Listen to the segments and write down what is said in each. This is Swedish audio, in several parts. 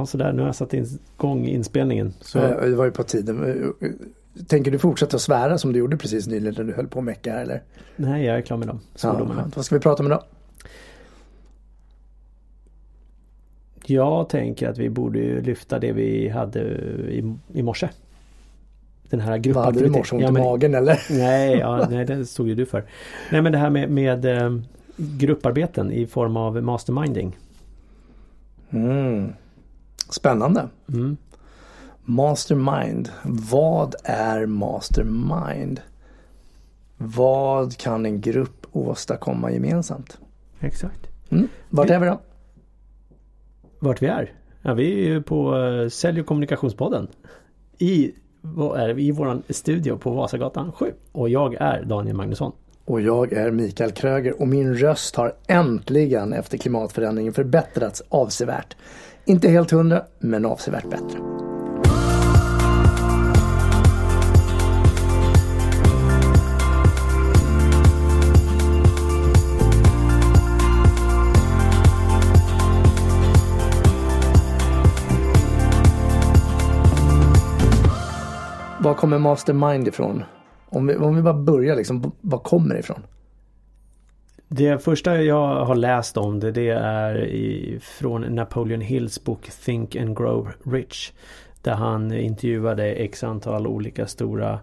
Ja, sådär. Nu har jag satt igång inspelningen. Så... Eh, Det var ju på tiden. Eh, Tänker du fortsätta att svära som du gjorde precis nyligen när du höll på att mecka eller? Nej, jag är klar med dem. Ja, Svordomarna. vad ska vi prata om idag? Jag tänker att vi borde lyfta det vi hade i, i morse. Den här Vad hade du i morse? Ont Ja, i magen eller? Nej, ja, nej, det stod ju du för. Nej, men det här med, med eh, grupparbeten i form av masterminding. Mm. Spännande. Mm. Mastermind. Vad är mastermind? Vad kan en grupp åstadkomma gemensamt? Exakt. Mm. Vart är vi då? Vart vi är? Ja, vi är ju på uh, Sälj och kommunikationspodden. I, vad är det? I våran studio på Vasagatan 7. Och jag är Daniel Magnusson. Och jag är Mikael Kröger och min röst har äntligen efter klimatförändringen förbättrats avsevärt. Inte helt hundra, men avsevärt bättre. Var kommer Mastermind ifrån? Om vi, om vi bara börjar liksom, var kommer det ifrån? Det första jag har läst om det, det är i, från Napoleon Hills bok Think and Grow Rich. Där han intervjuade x antal olika stora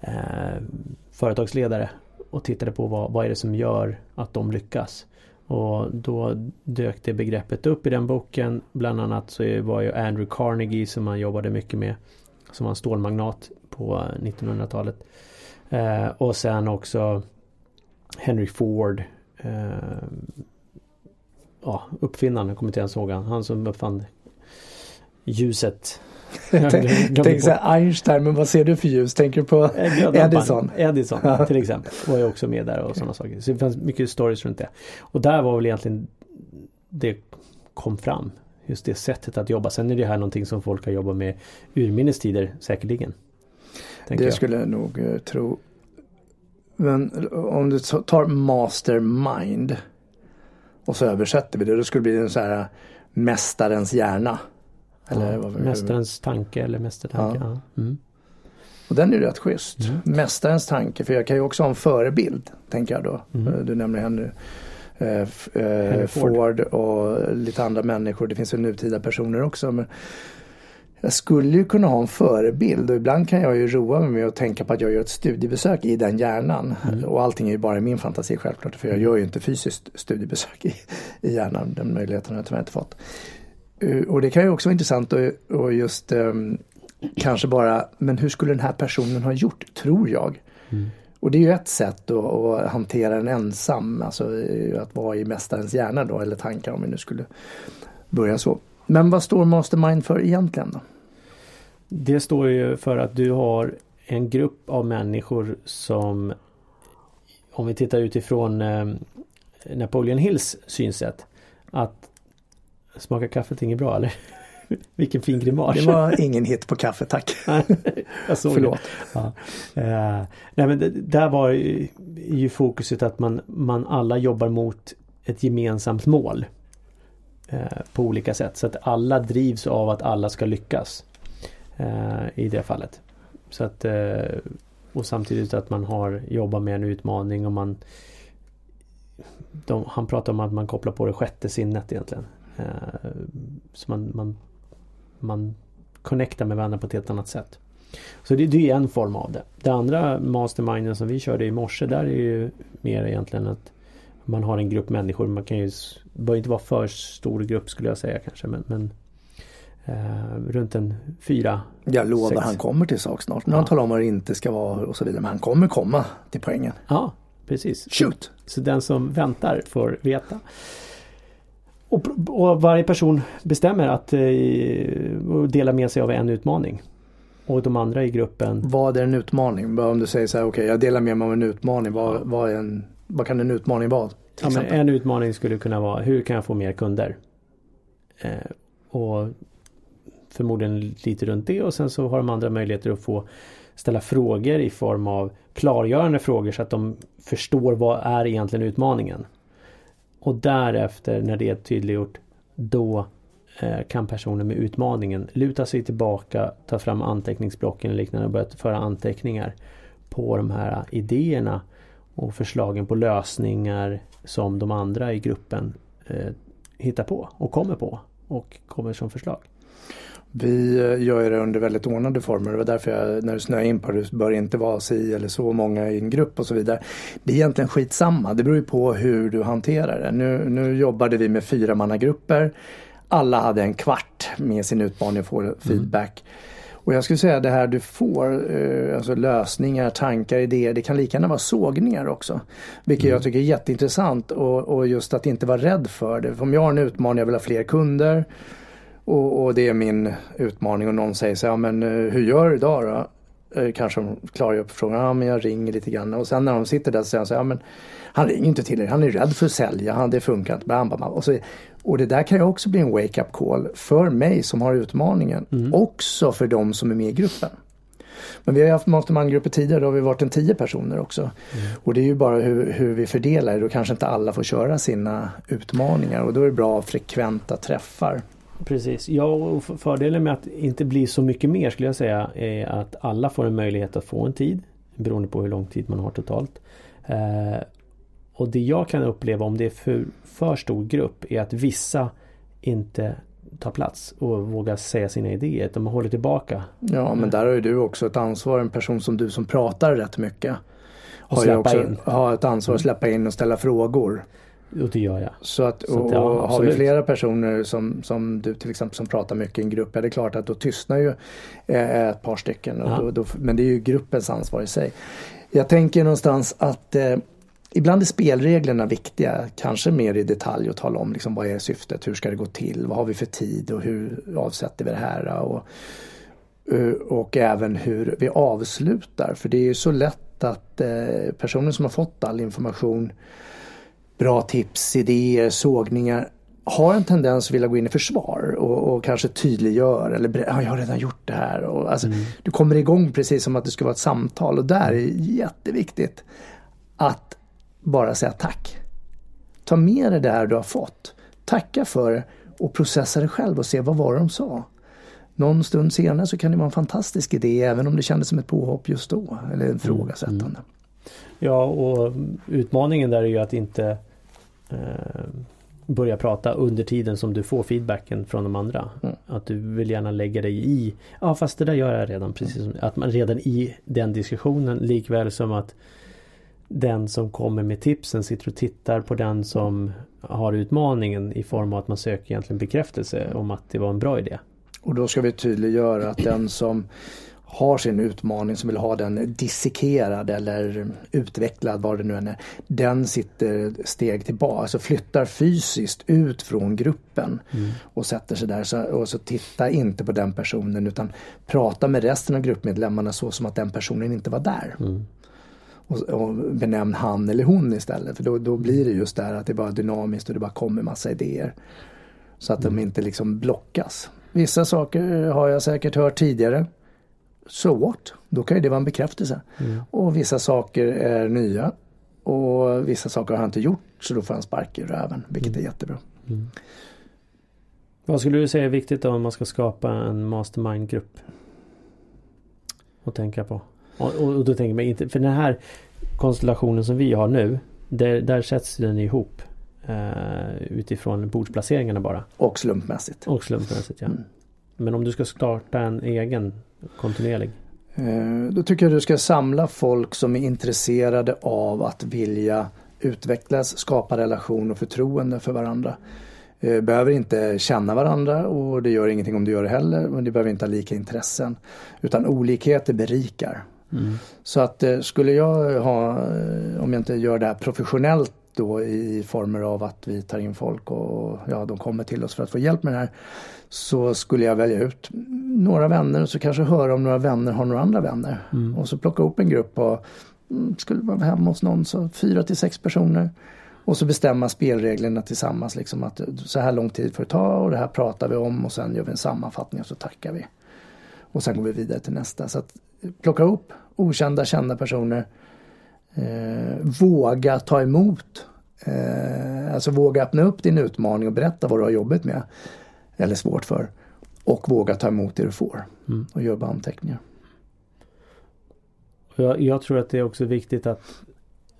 eh, företagsledare och tittade på vad, vad är det som gör att de lyckas. Och då dök det begreppet upp i den boken. Bland annat så var ju Andrew Carnegie som han jobbade mycket med. Som var en stålmagnat på 1900-talet. Eh, och sen också Henry Ford. Eh, ja, uppfinnaren, jag kommer inte ens ihåg han. Han som uppfann ljuset. Tänk så här, Einstein, men vad ser du för ljus? Tänker du på Eh. Edison? Edison Ja. till exempel. Var ju också med där och sådana saker. Så det fanns mycket stories runt det. Och där var väl egentligen det kom fram. Just det sättet att jobba. Sen är det här någonting som folk har jobbat med urminnes tider säkerligen. Det jag. skulle jag nog eh, tro. Men om du ta- tar mastermind och så översätter vi det. Då skulle det bli en så här eh, mästarens hjärna. Eller ja, vad mästarens tanke eller mästertanke. Ja. Mm. Och den är rätt schysst. Mm. Mästarens tanke. För jag kan ju också ha en förebild. Tänker jag då. Mm. Eh, Du nämner Henry. eh, f- eh, Ford. Ford och lite andra människor. Det finns ju nutida personer också. Men jag skulle ju kunna ha en förebild och ibland kan jag ju roa mig med att tänka på att jag gör ett studiebesök i den hjärnan. Mm. Och allting är ju bara i min fantasi självklart. För jag gör ju inte fysiskt studiebesök i, i hjärnan. Den möjligheten har jag tyvärr inte fått. Eh, Och det kan ju också vara intressant att och just ehm, kanske bara, men hur skulle den här personen ha gjort, tror jag. Mm. Och det är ju ett sätt att, att hantera den ensam, alltså eh, att vara i mästarens hjärna då, eller tankar om vi nu skulle börja så. Men vad står Mastermind för egentligen då? Det står ju för att du har en grupp av människor som om vi tittar utifrån eh, Napoleon Hills synsätt att smaka kaffet är inget bra eller? Vilken fin grimas. Det var ingen hit på kaffe, tack. Jag såg Förlåt. det. Ja. Eh, nej men där var ju, ju fokuset att man, man alla jobbar mot ett gemensamt mål. Eh, på olika sätt. Så att alla drivs av att alla ska lyckas. Eh, I det fallet. Så att eh, och samtidigt att man har jobbat med en utmaning och man de, Han pratar om att man kopplar på det sjätte sinnet egentligen. Eh, så man, man, man connectar med varandra på ett helt annat sätt. Så det, det är en form av det. Det andra masterminden som vi körde i morse där är ju mer egentligen att man har en grupp människor. Man kan ju, det bör inte vara för stor grupp skulle jag säga kanske men, men eh, runt en fyra. Jag lovar, Sex. han kommer till sak snart. Nu har Ja. han talat om vad det inte ska vara och så vidare. Men han kommer komma till poängen. Ja, precis. Shoot! Så den som väntar får veta. Och, och varje person bestämmer att eh, dela med sig av en utmaning. Och de andra i gruppen Vad är en utmaning? Om du säger så här, okej jag delar med mig av en utmaning. Vad, vad, en, vad kan en utmaning vara? Ja, en utmaning skulle kunna vara hur kan jag få mer kunder? Eh, och förmodligen lite runt det och sen så har de andra möjligheter att få ställa frågor i form av klargörande frågor så att de förstår vad är egentligen utmaningen. Och därefter när det är tydliggjort då eh, kan personen med utmaningen luta sig tillbaka, ta fram anteckningsblocken och liknande och börja föra anteckningar på de här idéerna och förslagen på lösningar som de andra i gruppen eh, hittar på och kommer på och kommer som förslag. Vi eh, gör det under väldigt ordnade former. Det var därför jag, när du snöade in på det, bör inte vara si eller så många i en grupp och så vidare. Det är egentligen skitsamma. Det beror ju på hur du hanterar det. Nu, nu jobbade vi med fyra mannagrupper. Alla hade en kvart med sin utmaning att få mm. feedback. Och jag skulle säga det här du får, eh, alltså lösningar, tankar, idéer, det kan lika gärna vara sågningar också. Vilket mm. jag tycker är jätteintressant och, och just att inte vara rädd för det. För om jag har en utmaning, jag vill ha fler kunder och, och, det är min utmaning och någon säger så ja men eh, hur gör du idag då? Eh, kanske de klarar upp frågan, ja men jag ringer lite grann och sen när de sitter där så säger han så ja men han ringer inte till er, han är rädd för att sälja, han, det funkar inte. Bam, bam, bam. Och, så, och det där kan ju också bli en wake-up call för mig som har utmaningen. Mm. Också för de som är med i gruppen. Men vi har haft mastermind-grupper tidigare, då har vi varit en tio personer också. Mm. Och det är ju bara hur, hur vi fördelar det, då kanske inte alla får köra sina utmaningar och då är det bra frekventa träffar. Precis. Ja, och fördelen med att inte bli så mycket mer skulle jag säga är att alla får en möjlighet att få en tid beroende på hur lång tid man har totalt. Eh, och det jag kan uppleva om det är för, för stor grupp är att vissa inte tar plats och vågar säga sina idéer. De håller tillbaka. Ja men där har ju du också ett ansvar. En person som du som pratar rätt mycket. Och har ju också in. har ett ansvar att släppa in och ställa frågor. Och det gör jag. Så att, och, så ja, har vi flera personer som, som du till exempel som pratar mycket i en grupp, ja det är klart att då tystnar ju eh, ett par stycken. Och då, då, men det är ju gruppens ansvar i sig. Jag tänker någonstans att eh, Ibland är spelreglerna viktiga, kanske mer i detalj att tala om liksom, vad är syftet, hur ska det gå till, vad har vi för tid och hur avsätter vi det här. Och, eh, och även hur vi avslutar, för det är ju så lätt att eh, personer som har fått all information bra tips, idéer, sågningar har en tendens att vilja gå in i försvar och, och kanske tydliggör eller ja, jag har redan gjort det här. Och, alltså, mm. Du kommer igång precis som att det ska vara ett samtal och där är det jätteviktigt att bara säga tack. Ta med dig det här du har fått. Tacka för det och processa det själv och se vad var det de sa. Någon stund senare så kan det vara en fantastisk idé även om det kändes som ett påhopp just då eller en frågasättande. Mm. Ja och utmaningen där är ju att inte eh, börja prata under tiden som du får feedbacken från de andra. Mm. Att du vill gärna lägga dig i, ja fast det där gör jag redan precis som, att man redan i den diskussionen likväl som att den som kommer med tipsen sitter och tittar på den som har utmaningen i form av att man söker egentligen bekräftelse om att det var en bra idé. Och då ska vi tydliggöra att den som har sin utmaning som vill ha den dissekerad eller utvecklad vad det nu än är. Den sitter steg tillbaka, alltså flyttar fysiskt ut från gruppen mm. och sätter sig där. Så, och så titta inte på den personen utan prata med resten av gruppmedlemmarna så som att den personen inte var där. Mm. Och, och benämn han eller hon istället för då, då blir det just där att det bara är dynamiskt och det bara kommer massa idéer. Så att mm. de inte liksom blockas. Vissa saker har jag säkert hört tidigare so what? Då kan ju det vara en bekräftelse. Mm. Och vissa saker är nya och vissa saker har han inte gjort så då får han spark i röven vilket mm. är jättebra. Mm. Vad skulle du säga är viktigt då om man ska skapa en mastermind-grupp? Att tänka på. Och, och, och då tänker man inte, för den här konstellationen som vi har nu där, där sätts den ihop uh, utifrån bordsplaceringarna bara. Och slumpmässigt. Och slumpmässigt ja. Mm. Men om du ska starta en egen kontinuerlig? Eh, då tycker jag du ska samla folk som är intresserade av att vilja utvecklas, skapa relation och förtroende för varandra. Eh, behöver inte känna varandra och det gör ingenting om du gör det heller. Men det behöver inte ha lika intressen. Utan olikheter berikar. Mm. Så att eh, skulle jag ha, om jag inte gör det här professionellt då i former av att vi tar in folk och ja, de kommer till oss för att få hjälp med det här. Så skulle jag välja ut några vänner och så kanske höra om några vänner har några andra vänner. Mm. Och så plocka upp en grupp och mm, skulle vara hemma hos någon så fyra till sex personer. Och så bestämma spelreglerna tillsammans liksom att så här lång tid får det ta och det här pratar vi om och sen gör vi en sammanfattning och så tackar vi. Och sen går vi vidare till nästa. Så att plocka upp okända, kända personer eh, våga ta emot. Eh, alltså våga öppna upp din utmaning och berätta vad du har jobbat med. eller svårt för. Och våga ta emot det du får Mm. och göra anteckningar. Jag, jag tror att det är också viktigt att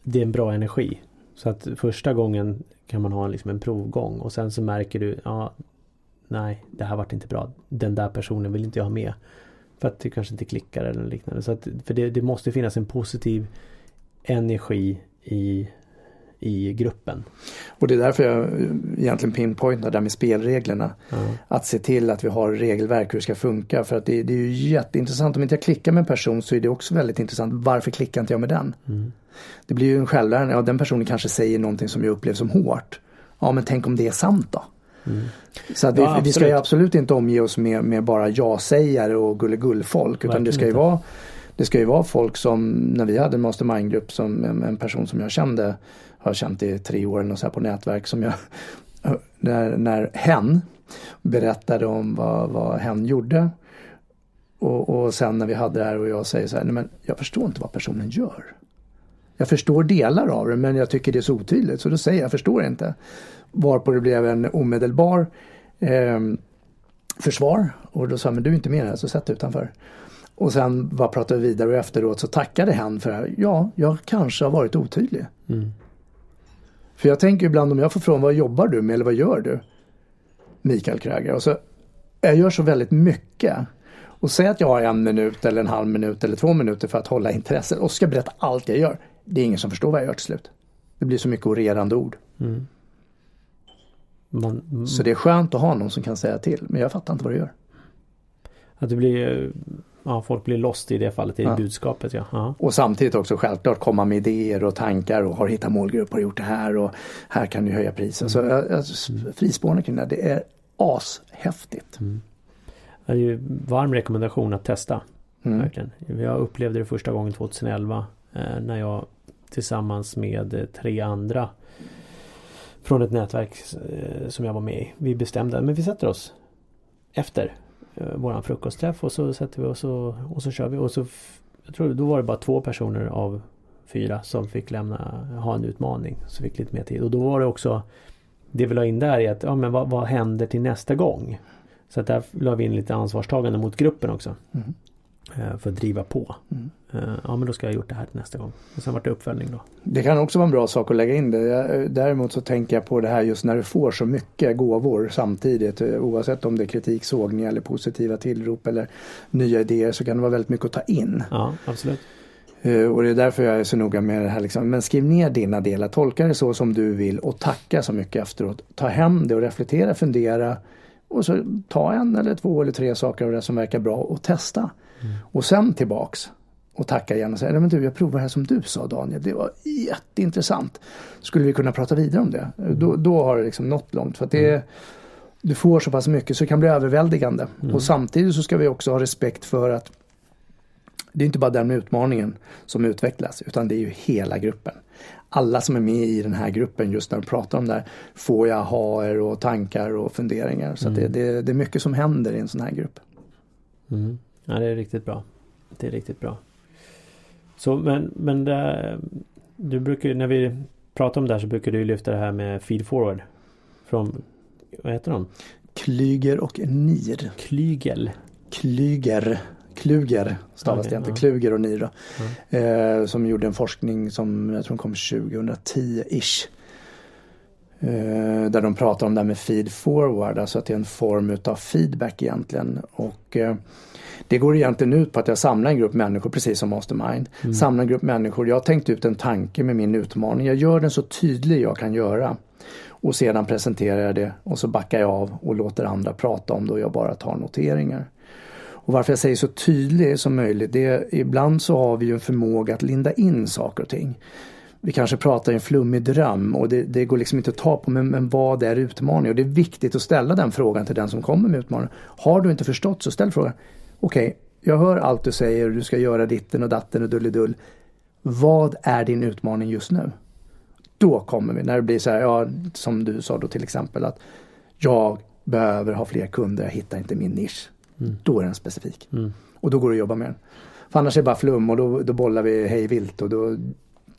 det är en bra energi. Så att första gången kan man ha liksom en provgång och sen så märker du, ja, nej, det här vart inte bra. Den där personen vill inte jag ha med. För att det kanske inte klickar eller liknande. Så att, för det, det måste finnas en positiv energi i, i gruppen. Och det är därför jag egentligen pinpointar där med spelreglerna. Ja. Att se till att vi har regelverk hur det ska funka. För att det, det är ju jätteintressant. Om inte jag klickar med en person så är det också väldigt intressant. Varför klickar inte jag med den? Mm. Det blir ju en självlärande. Ja, den personen kanske säger någonting som jag upplever som hårt. Ja, men tänk om det är sant då? Mm. Så att vi, Ja, vi ska ju absolut. absolut inte omge oss med, med bara ja-sägare och gulligull-folk. Utan Verkligen det ska, ju inte. vara, det ska ju vara folk som, när vi hade en mastermind-grupp som en, en person som jag kände, har känt i tre år eller något så här på nätverk som jag, när, när hen berättade om vad, vad hen gjorde. Och, och sen när vi hade det här och jag säger så här, nej men jag förstår inte vad personen gör. Jag förstår delar av det men jag tycker det är så otydligt så då säger jag, jag förstår inte. Varpå det blev en omedelbar eh, försvar och då sa jag, men du är inte med här så sätt dig utanför. Och sen bara pratade vi vidare och efteråt så tackade hen för det här. Ja, jag kanske har varit otydlig. Mm. För jag tänker ibland om jag får frågan, vad jobbar du med eller vad gör du? Mikael Kräger. Och så, jag gör så väldigt mycket. Och säg att jag har en minut eller en halv minut eller två minuter för att hålla intresset och ska berätta allt jag gör. Det är ingen som förstår vad jag gör till slut. Det blir så mycket orerande ord. Mm. Man, Så det är skönt att ha någon som kan säga till. Men jag fattar inte vad du gör. Att det blir, ja folk blir lost i det fallet, i Ja. budskapet ja. ja. Och samtidigt också självklart komma med idéer och tankar och har hittat målgrupp, har gjort det här och här kan du höja priset. Så frispårande kring det, det är ashäftigt. Det är ju varm rekommendation att testa. Mm. Verkligen. Jag upplevde det första gången 2011 eh, när jag tillsammans med tre andra från ett nätverk eh, som jag var med i. Vi bestämde men vi sätter oss efter Eh, våran frukostträff och så sätter vi oss och, och så kör vi. Och så, jag tror då var det bara två personer av fyra som fick lämna, ha en utmaning. Så fick lite mer tid. Och då var det också det vi la in där är att, ja men vad, vad händer till nästa gång? Så att där la vi in lite ansvarstagande mot gruppen också. Mm. Eh, För att driva på. Mm. Eh, Ja men då ska jag ha gjort det här till nästa gång. Och sen var det uppföljning då. Det kan också vara en bra sak att lägga in det. Jag, däremot så tänker jag på det här just när du får så mycket gåvor samtidigt. eh, Oavsett om det är kritik, sågning eller positiva tillrop eller nya idéer så kan det vara väldigt mycket att ta in. Ja absolut. Eh, Och det är därför jag är så noga med det här. Liksom. Men skriv ner dina delar, tolka det så som du vill och tacka så mycket efteråt. Ta hem det och reflektera, fundera. Och så ta en eller två eller tre saker av det som verkar bra och testa. Och sen tillbaks och tacka igen och säga, "Nej, men du jag provar det här som du sa Daniel, det var jätteintressant. Skulle vi kunna prata vidare om det? Då, då har det liksom nått långt. För det, du får så pass mycket så det kan bli överväldigande. Och samtidigt så ska vi också ha respekt för att det är inte bara den utmaningen som utvecklas utan det är ju hela gruppen. Alla som är med i den här gruppen just när de pratar om det här får jag ha och tankar och funderingar. Så att det, det, det är mycket som händer i en sån här grupp. Mm. Ja det är riktigt bra. Det är riktigt bra. Så men, men det, du brukar när vi pratar om det här så brukar du lyfta det här med feed forward. Från, vad heter de? Klyger och Nir. Klygel. Klyger. Kluger stavas det inte. ja. Kluger och Nir då. Eh, som gjorde en forskning som jag tror kom 2010-ish. Eh, där de pratar om det här med feed forward, alltså att det är en form utav feedback egentligen. Och eh, det går egentligen ut på att jag samlar en grupp människor, precis som Mastermind. Samlar en grupp människor, jag har tänkt ut en tanke med min utmaning. Jag gör den så tydlig jag kan göra. Och sedan presenterar jag det och så backar jag av och låter andra prata om det och jag bara tar noteringar. Och varför jag säger så tydlig som möjligt, det är ibland så har vi ju en förmåga att linda in saker och ting. Vi kanske pratar i en flummig dröm och det, det går liksom inte att ta på men, men vad är utmaningen? Och det är viktigt att ställa den frågan till den som kommer med utmaningen. Har du inte förstått så ställ frågan. Okej, jag hör allt du säger och du ska göra ditten och datten och dullidull. Vad är din utmaning just nu? Då kommer vi, när det blir så här, ja, som du sa då till exempel att jag behöver ha fler kunder, jag hittar inte min nisch. Då är den specifik. Mm. Och då går det att jobba med den. För annars är det bara flum och då, då bollar vi hej vilt och då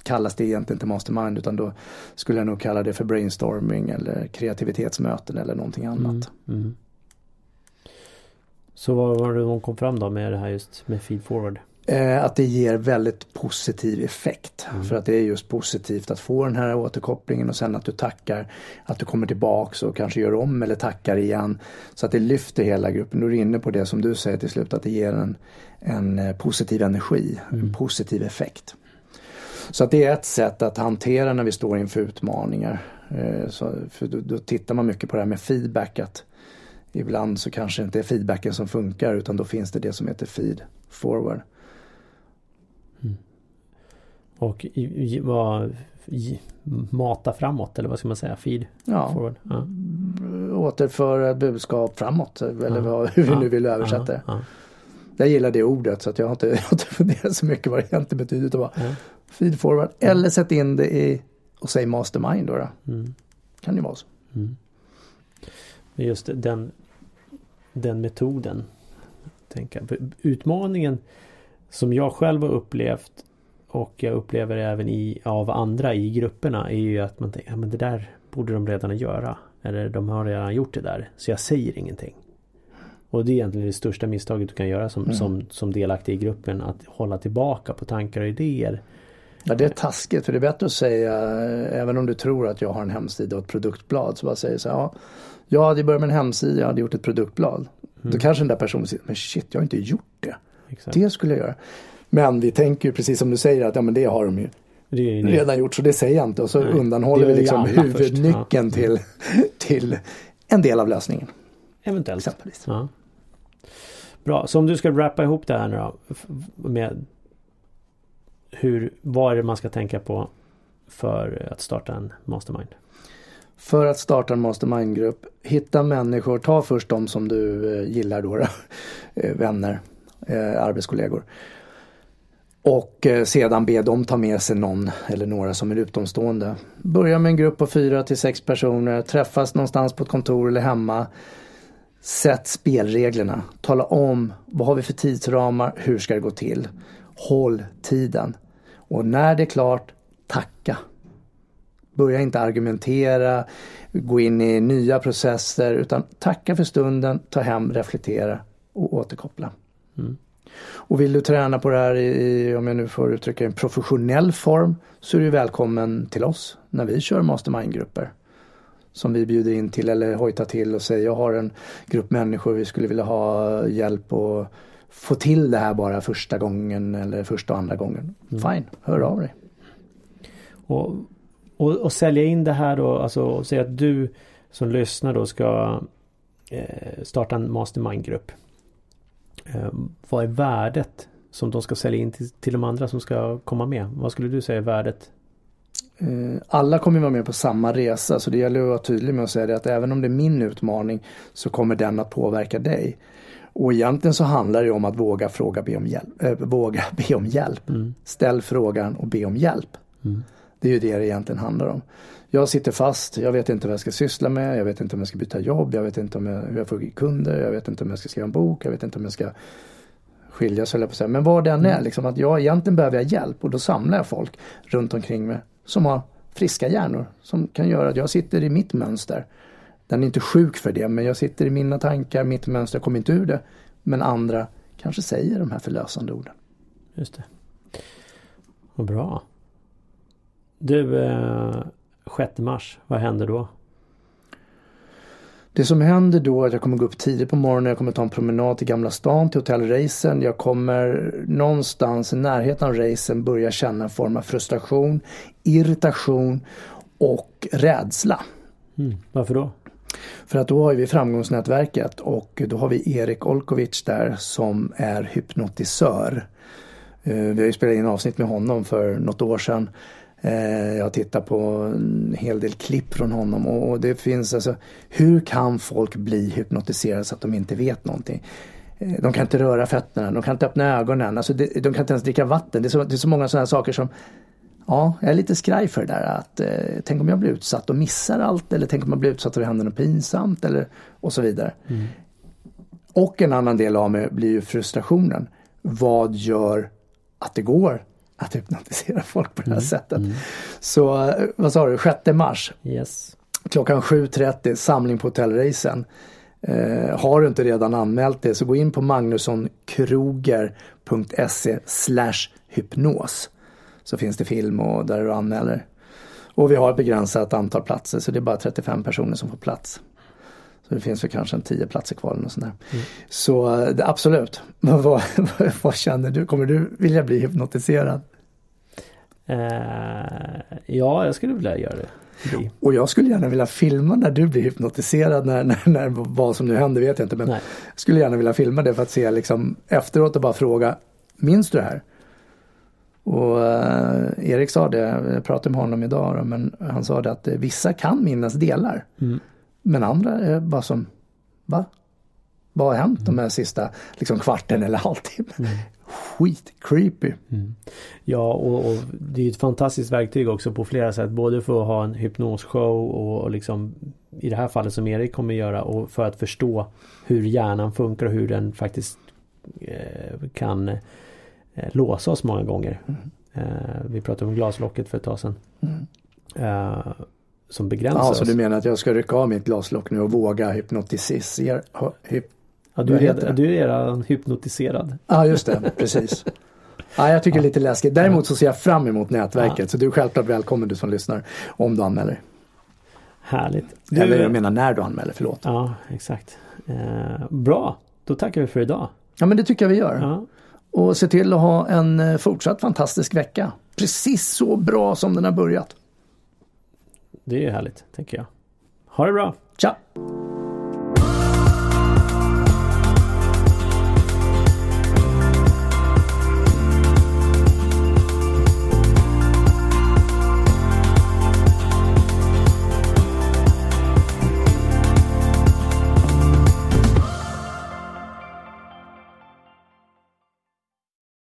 kallas det egentligen inte mastermind utan då skulle jag nog kalla det för brainstorming eller kreativitetsmöten eller någonting annat. Mm. Så vad var det de kom fram då med det här just med feed forward? Eh, att det ger väldigt positiv effekt. Mm. För att det är just positivt att få den här återkopplingen och sen att du tackar. Att du kommer tillbaks och kanske gör om eller tackar igen. Så att det lyfter hela gruppen. Du är inne på det som du säger till slut att det ger en, en eh, positiv energi, mm. en positiv effekt. Så att det är ett sätt att hantera när vi står inför utmaningar. Eh, så, för då, då, tittar man mycket på det här med feedback. Att ibland så kanske inte är feedbacken som funkar utan då finns det det som heter feed forward. Mm. Och i, i, vad, i, mata framåt eller vad ska man säga? Feed ja. forward? Ja. Återföra budskap framåt eller ja. hur vi ja. nu vill översätta det. Ja. Jag gillar det ordet så att jag har inte, jag har inte funderat så mycket vad det egentligen betyder. Utan bara feed forward. Eller sätt in det i och säg mastermind då. då. Mm. Kan det vara så. Mm. Just den, den metoden. Tänka. Utmaningen som jag själv har upplevt och jag upplever även i, av andra i grupperna är ju att man tänker ja, men det där borde de redan göra. Eller de har redan gjort det där. Så jag säger ingenting. Och det är egentligen det största misstaget du kan göra som, mm. som, som delaktig i gruppen. Att hålla tillbaka på tankar och idéer. Ja det är taskigt för det är bättre att säga även om du tror att jag har en hemsida och ett produktblad så bara säger så här, ja, jag hade börjat med en hemsida, jag hade gjort ett produktblad. Mm. Då kanske den där personen säger, men shit jag har inte gjort det. Exakt. Det skulle jag göra. Men vi tänker ju precis som du säger att ja men det har de ju redan gjort så det säger jag inte och så Nej. undanhåller vi liksom huvudnyckeln ja. till, till en del av lösningen. Eventuellt. Exempelvis. Ja. Bra, så om du ska rappa ihop det här nu då med hur, vad är det man ska tänka på för att starta en mastermind? För att starta en Mastermindgrupp, hitta människor, ta först de som du eh, gillar då, eh, vänner, eh, arbetskollegor. Och sedan be dem ta med sig någon eller några som är utomstående. Börja med en grupp på fyra till sex personer, träffas någonstans på ett kontor eller hemma. Sätt spelreglerna, tala om vad har vi för tidsramar, hur ska det gå till. Håll tiden. Och när det är klart, tacka. Börja inte argumentera, gå in i nya processer utan tacka för stunden, ta hem, reflektera och återkoppla. Mm. Och vill du träna på det här i, om jag nu får uttrycka en professionell form, så är du välkommen till oss när vi kör mastermind-grupper. Som vi bjuder in till eller hojtar till och säger jag har en grupp människor vi skulle vilja ha hjälp och få till det här bara första gången eller första och andra gången. Mm. Fine, hör av dig. Och, och, och, sälja in det här då, alltså säga att du som lyssnar då ska eh, starta en mastermind-grupp. Eh, vad är värdet som de ska sälja in till, till de andra som ska komma med? Vad skulle du säga är värdet? Eh, alla kommer vara med på samma resa så det gäller att vara tydlig med att säga det att även om det är min utmaning så kommer den att påverka dig. Och egentligen så handlar det om att våga fråga, be om hjälp. Äh, våga be om hjälp. Mm. Ställ frågan och be om hjälp. Mm. Det är ju det det egentligen handlar om. Jag sitter fast, jag vet inte vad jag ska syssla med, jag vet inte om jag ska byta jobb, jag vet inte om jag, hur jag får kunder, jag vet inte om jag ska skriva en bok, jag vet inte om jag ska skiljas höll jag på att säga. Men vad den är, mm. liksom att jag egentligen behöver jag hjälp och då samlar jag folk runt omkring mig som har friska hjärnor som kan göra att jag sitter i mitt mönster den är inte sjuk för det, men jag sitter i mina tankar, mitt mönster, jag kommer inte ur det. Men andra kanske säger de här förlösande orden. Just det. Vad bra. Du, eh, 6 mars, vad händer då? Det som händer då är att jag kommer gå upp tidigt på morgonen, jag kommer ta en promenad till Gamla stan till Hotell Reisen. Jag kommer någonstans i närheten av Reisen börja känna en form av frustration, irritation och rädsla. Mm. Varför då? För att då har vi framgångsnätverket och då har vi Erik Olkovic där som är hypnotisör. Eh, vi har ju spelat in avsnitt med honom för något år sedan. Eh, jag har tittat på en hel del klipp från honom och det finns alltså Hur kan folk bli hypnotiserade så att de inte vet någonting? Eh, de kan inte röra fötterna, de kan inte öppna ögonen, alltså de kan inte ens dricka vatten. Det är så, det är så många sådana saker som Ja, jag är lite skraj för det där att eh, tänk om jag blir utsatt och missar allt eller tänk om jag blir utsatt och det händer något pinsamt eller och så vidare. Mm. Och en annan del av mig blir ju frustrationen. Vad gör att det går att hypnotisera folk på det här mm. sättet? Mm. Så vad sa du, 6 mars? Yes. Klockan 7.30 samling på hotellracen. Eh, har du inte redan anmält det så gå in på magnussonkroger.se slash hypnos. Så finns det film och där du anmäler. Och vi har ett begränsat antal platser så det är bara 35 personer som får plats. Så det finns väl kanske en 10 platser kvar eller något sånt där. Mm. Så det, absolut. vad, vad, vad, känner du? Kommer du vilja bli hypnotiserad? Uh, ja, jag skulle vilja göra det. Och jag skulle gärna vilja filma när du blir hypnotiserad, när, när, när vad som nu händer vet jag inte. Men Nej. jag skulle gärna vilja filma det för att se liksom efteråt och bara fråga, minns du det här? Och uh, Erik sa det, jag pratade med honom idag, då, men han sa det att uh, vissa kan minnas delar. Mm. Men andra är bara som, va? Vad har hänt mm. de här sista liksom, kvarten eller halvtimmen? Mm. Skit creepy. Mm. Ja och, och, det är ett fantastiskt verktyg också på flera sätt. Både för att ha en hypnosshow och, och liksom i det här fallet som Erik kommer göra och för att förstå hur hjärnan funkar och hur den faktiskt eh, kan eh, låsa oss många gånger. Mm. Eh, vi pratade om glaslocket för ett tag sedan. Mm. Eh, som begränsar ja, oss. Så du menar att jag ska rycka av mitt glaslock nu och våga hypnotisera? Hyp, ja, du, är du är redan hypnotiserad. Ja, just det, precis. Ja, jag tycker det är lite läskigt. Däremot så ser jag fram emot nätverket. Ja. Så du är självklart välkommen du som lyssnar. Om du anmäler. Härligt. Du, Eller jag menar när du anmäler, förlåt. Ja, exakt. Eh, bra, då tackar vi för idag. Ja, men det tycker jag vi gör. Ja. Och se till att ha en eh, fortsatt fantastisk vecka. Precis så bra som den har börjat. Det är härligt, tänker jag. Ha det bra! Tja!